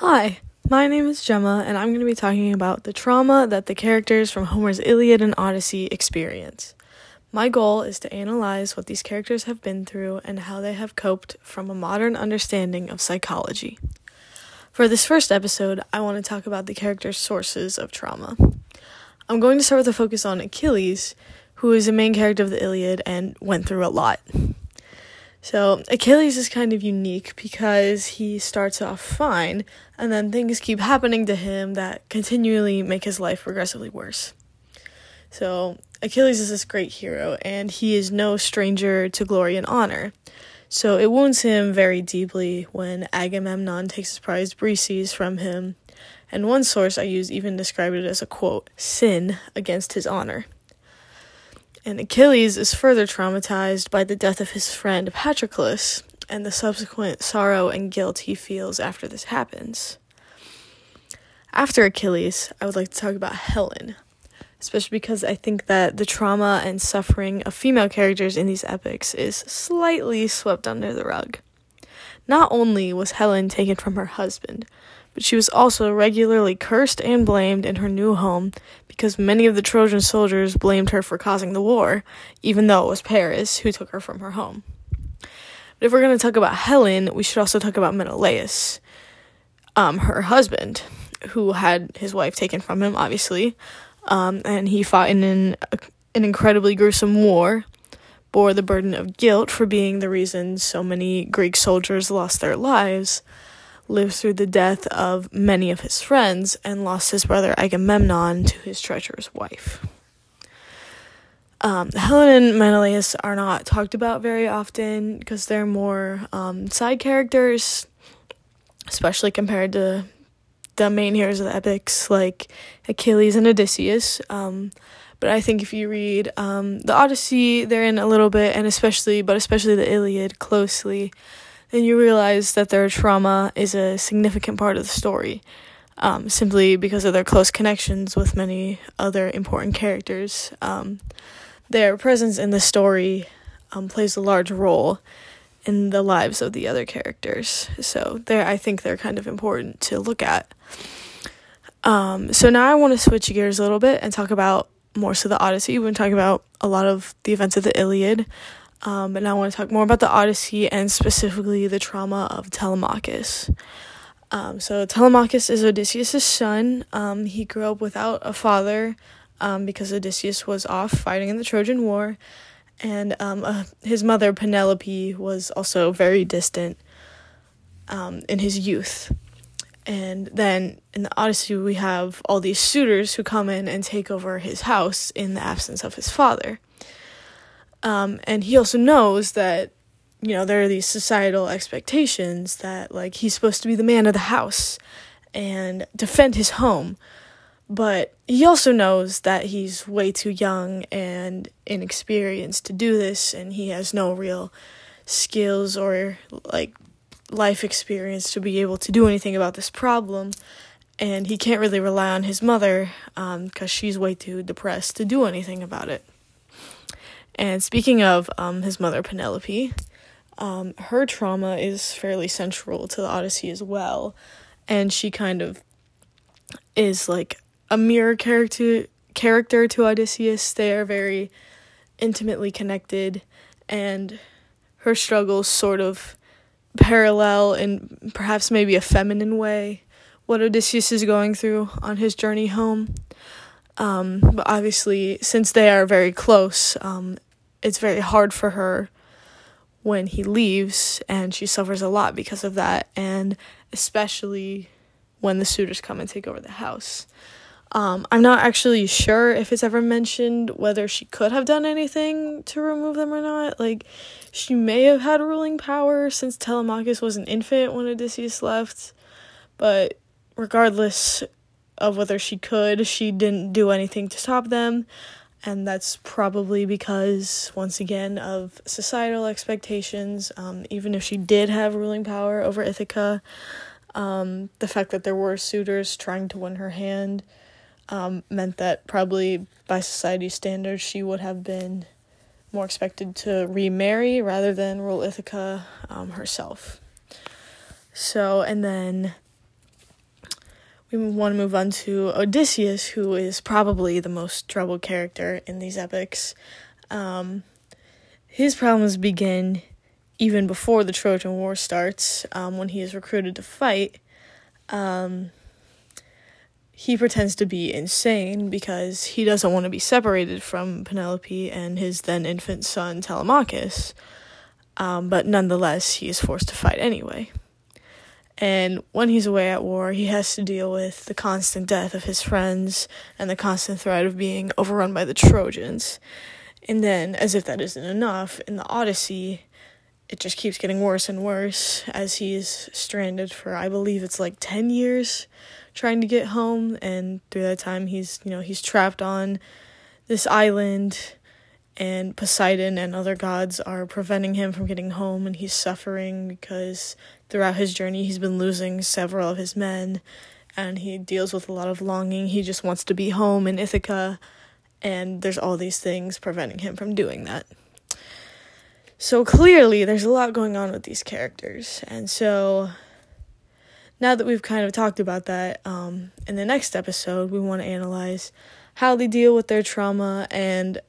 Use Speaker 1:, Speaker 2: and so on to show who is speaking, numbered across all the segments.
Speaker 1: Hi, my name is Gemma, and I'm going to be talking about the trauma that the characters from Homer's Iliad and Odyssey experience. My goal is to analyze what these characters have been through and how they have coped from a modern understanding of psychology. For this first episode, I want to talk about the characters' sources of trauma. I'm going to start with a focus on Achilles, who is a main character of the Iliad and went through a lot. So, Achilles is kind of unique because he starts off fine, and then things keep happening to him that continually make his life progressively worse. So, Achilles is this great hero, and he is no stranger to glory and honor. So, it wounds him very deeply when Agamemnon takes his prize Briseis from him, and one source I use even described it as a quote, sin against his honor. And Achilles is further traumatized by the death of his friend Patroclus and the subsequent sorrow and guilt he feels after this happens. After Achilles, I would like to talk about Helen, especially because I think that the trauma and suffering of female characters in these epics is slightly swept under the rug. Not only was Helen taken from her husband, but she was also regularly cursed and blamed in her new home because many of the Trojan soldiers blamed her for causing the war, even though it was Paris who took her from her home. But if we're going to talk about Helen, we should also talk about Menelaus, um, her husband, who had his wife taken from him, obviously, um, and he fought in an, an incredibly gruesome war, bore the burden of guilt for being the reason so many Greek soldiers lost their lives lived through the death of many of his friends and lost his brother Agamemnon to his treacherous wife. Um, Helen and Menelaus are not talked about very often because they're more um, side characters, especially compared to the main heroes of the epics like Achilles and Odysseus. Um, but I think if you read um, the Odyssey, they're in a little bit, and especially, but especially the Iliad closely, then you realize that their trauma is a significant part of the story, um, simply because of their close connections with many other important characters. Um, their presence in the story um, plays a large role in the lives of the other characters. So there, I think they're kind of important to look at. Um, so now I want to switch gears a little bit and talk about more so the Odyssey. We've been talking about a lot of the events of the Iliad. Um, and I want to talk more about the Odyssey and specifically the trauma of Telemachus. Um, so Telemachus is Odysseus' son. Um, he grew up without a father um, because Odysseus was off fighting in the Trojan War, and um, uh, his mother Penelope was also very distant um, in his youth. And then in the Odyssey, we have all these suitors who come in and take over his house in the absence of his father. Um, and he also knows that, you know, there are these societal expectations that, like, he's supposed to be the man of the house and defend his home. But he also knows that he's way too young and inexperienced to do this, and he has no real skills or, like, life experience to be able to do anything about this problem. And he can't really rely on his mother because um, she's way too depressed to do anything about it. And speaking of um, his mother, Penelope, um, her trauma is fairly central to the Odyssey as well. And she kind of is like a mirror character character to Odysseus. They are very intimately connected and her struggles sort of parallel in perhaps maybe a feminine way what Odysseus is going through on his journey home. Um, but obviously, since they are very close, um, it's very hard for her when he leaves, and she suffers a lot because of that, and especially when the suitors come and take over the house. Um, I'm not actually sure if it's ever mentioned whether she could have done anything to remove them or not. Like, she may have had ruling power since Telemachus was an infant when Odysseus left, but regardless of whether she could, she didn't do anything to stop them and that's probably because once again of societal expectations um, even if she did have ruling power over ithaca um, the fact that there were suitors trying to win her hand um, meant that probably by society standards she would have been more expected to remarry rather than rule ithaca um, herself. So and then we want to move on to Odysseus, who is probably the most troubled character in these epics. Um, his problems begin even before the Trojan War starts, um, when he is recruited to fight. Um, he pretends to be insane because he doesn't want to be separated from Penelope and his then infant son Telemachus. Um, but nonetheless, he is forced to fight anyway. And when he's away at war, he has to deal with the constant death of his friends and the constant threat of being overrun by the Trojans. And then, as if that isn't enough, in the Odyssey, it just keeps getting worse and worse as he's stranded for, I believe it's like 10 years trying to get home. And through that time, he's, you know, he's trapped on this island and Poseidon and other gods are preventing him from getting home, and he's suffering because throughout his journey he's been losing several of his men, and he deals with a lot of longing. He just wants to be home in Ithaca, and there's all these things preventing him from doing that. So clearly, there's a lot going on with these characters, and so now that we've kind of talked about that, um, in the next episode, we want to analyze how they deal with their trauma and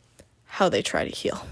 Speaker 1: how they try to heal.